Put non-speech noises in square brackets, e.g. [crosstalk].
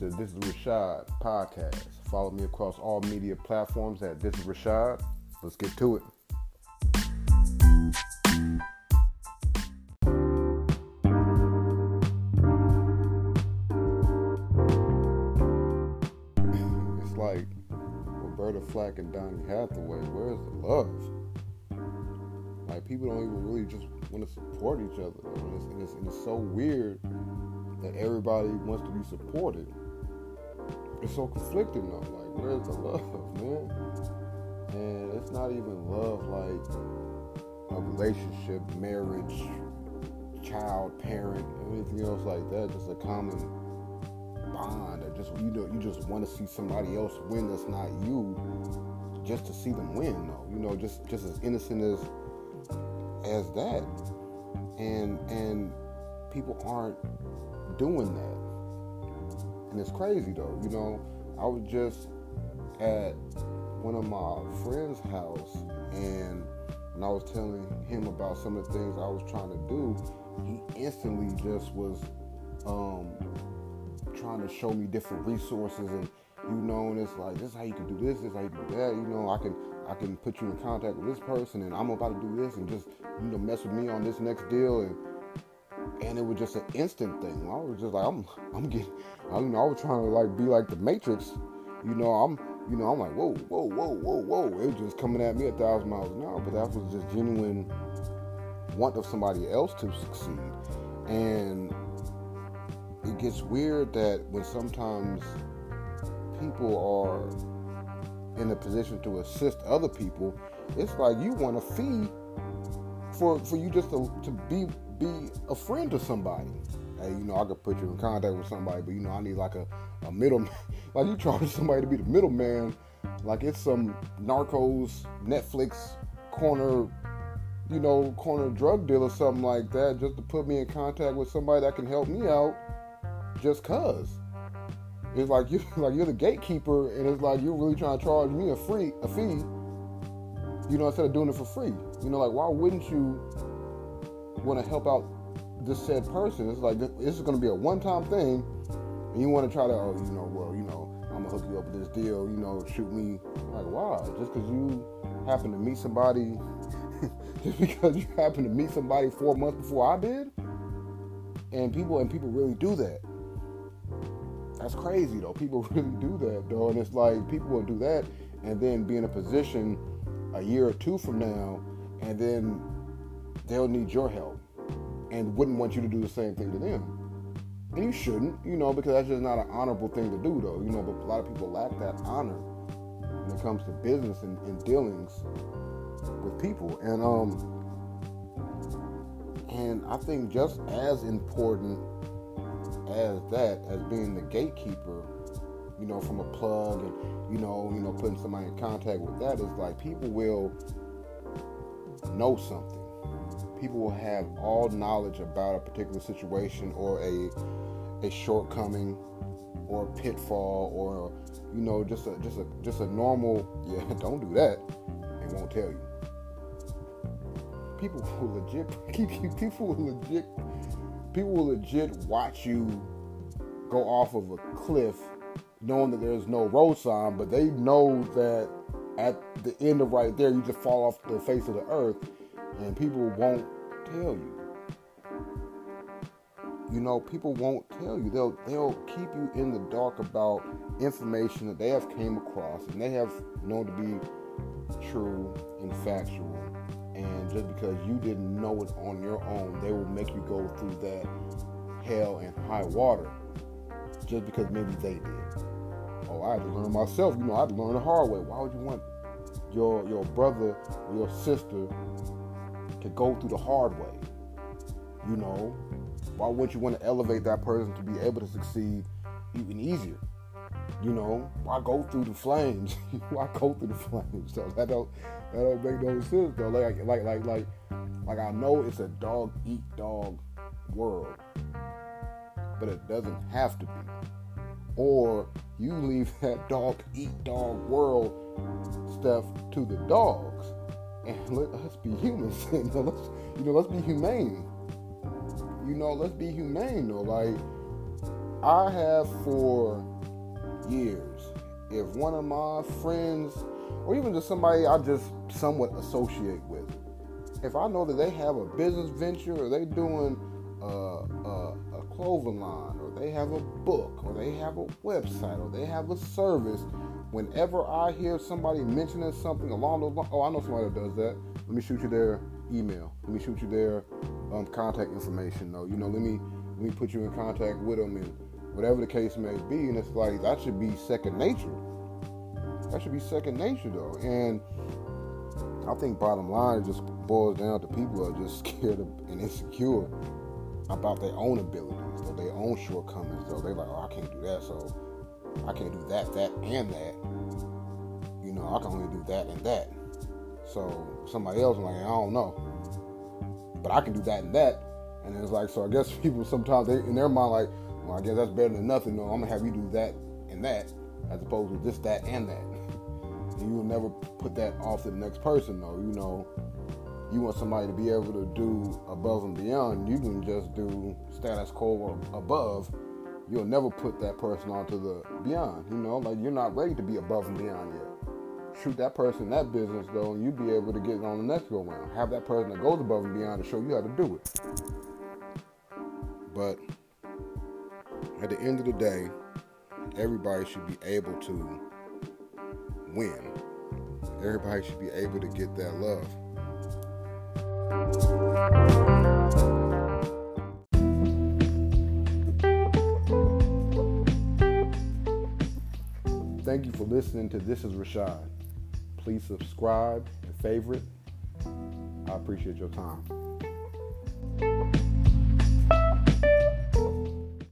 This is Rashad podcast. Follow me across all media platforms at This is Rashad. Let's get to it. It's like Roberta Flack and Donny Hathaway. Where's the love? Like people don't even really just want to support each other, and it's, and it's, and it's so weird that everybody wants to be supported. It's so conflicting though. Like, where's the love, man? And it's not even love like a relationship, marriage, child, parent, anything else like that. Just a common bond, or just you know, you just want to see somebody else win that's not you, just to see them win. Though, you know, just just as innocent as as that, and and people aren't doing that. And it's crazy though, you know. I was just at one of my friend's house and when I was telling him about some of the things I was trying to do, he instantly just was um, trying to show me different resources and you know, and it's like this is how you can do this, this is how you do that, you know, I can I can put you in contact with this person and I'm about to do this and just you know mess with me on this next deal and and it was just an instant thing. I was just like, I'm, I'm getting, I, you know, I was trying to like be like the Matrix, you know. I'm, you know, I'm like, whoa, whoa, whoa, whoa, whoa. It was just coming at me a thousand miles an hour, but that was just genuine want of somebody else to succeed, and it gets weird that when sometimes people are in a position to assist other people, it's like you want a fee for for you just to, to be be a friend to somebody. Hey, you know, I could put you in contact with somebody, but you know, I need like a, a middle [laughs] like you charge [laughs] somebody to be the middleman, like it's some narcos Netflix corner, you know, corner drug deal or something like that, just to put me in contact with somebody that can help me out just cause. It's like you [laughs] like you're the gatekeeper and it's like you're really trying to charge me a free a fee, you know, instead of doing it for free. You know, like why wouldn't you want to help out this said person. It's like this, is going to be a one-time thing, and you want to try to, oh, you know, well, you know, I'm gonna hook you up with this deal. You know, shoot me. Like, why? Just because you happen to meet somebody, [laughs] just because you happen to meet somebody four months before I did, and people and people really do that. That's crazy though. People [laughs] really do that though, and it's like people will do that and then be in a position a year or two from now, and then they'll need your help and wouldn't want you to do the same thing to them. And you shouldn't, you know, because that's just not an honorable thing to do, though, you know. But a lot of people lack that honor when it comes to business and, and dealings with people. And um, and I think just as important as that, as being the gatekeeper, you know, from a plug and you know, you know, putting somebody in contact with that is like people will know something people will have all knowledge about a particular situation or a a shortcoming or a pitfall or you know just a just a just a normal [laughs] yeah don't do that. They won't tell you. People will legit [laughs] keep you people will legit people will legit watch you go off of a cliff knowing that there's no road sign but they know that at the end of right there you just fall off the face of the earth and people won't tell you. You know, people won't tell you. They'll they'll keep you in the dark about information that they have came across and they have known to be true and factual. And just because you didn't know it on your own, they will make you go through that hell and high water just because maybe they did. Oh, I had to learn myself. You know, I had to learn the hard way. Why would you want your your brother or your sister to go through the hard way. You know, why wouldn't you want to elevate that person to be able to succeed even easier? You know, why go through the flames? [laughs] why go through the flames? So that don't that don't make no sense though. Like like like like like I know it's a dog eat dog world, but it doesn't have to be. Or you leave [laughs] that dog eat dog world stuff to the dogs and let us be humans. [laughs] let's you know, let's be humane. You know, let's be humane though. Like I have for years, if one of my friends, or even just somebody I just somewhat associate with, if I know that they have a business venture or they doing a clothing line or they have a book or they have a website or they have a service, whenever I hear somebody mentioning something along those lines, oh, I know somebody that does that. Let me shoot you their email. Let me shoot you their um, contact information. Though you know, let me let me put you in contact with them and whatever the case may be. And it's like that should be second nature. That should be second nature though. And I think bottom line it just boils down to people are just [laughs] scared and insecure about their own abilities or their own shortcomings. Though they're like, oh, I can't do that, so I can't do that, that, and that. You know, I can only do that and that. So somebody else, like, I don't know, but I can do that and that. And it's like, so I guess [laughs] people sometimes they in their mind like, well, I guess that's better than nothing. No, I'm gonna have you do that and that, as opposed to just that and that. [laughs] And you will never put that off to the next person, though. You know, you want somebody to be able to do above and beyond. You can just do status quo or above. You'll never put that person onto the beyond. You know, like you're not ready to be above and beyond yet shoot that person that business though, and you'll be able to get on the next go round. Have that person that goes above and beyond to show you how to do it. But at the end of the day, everybody should be able to win. Everybody should be able to get that love. Thank you for listening to This is Rashad. Please subscribe and favorite. I appreciate your time.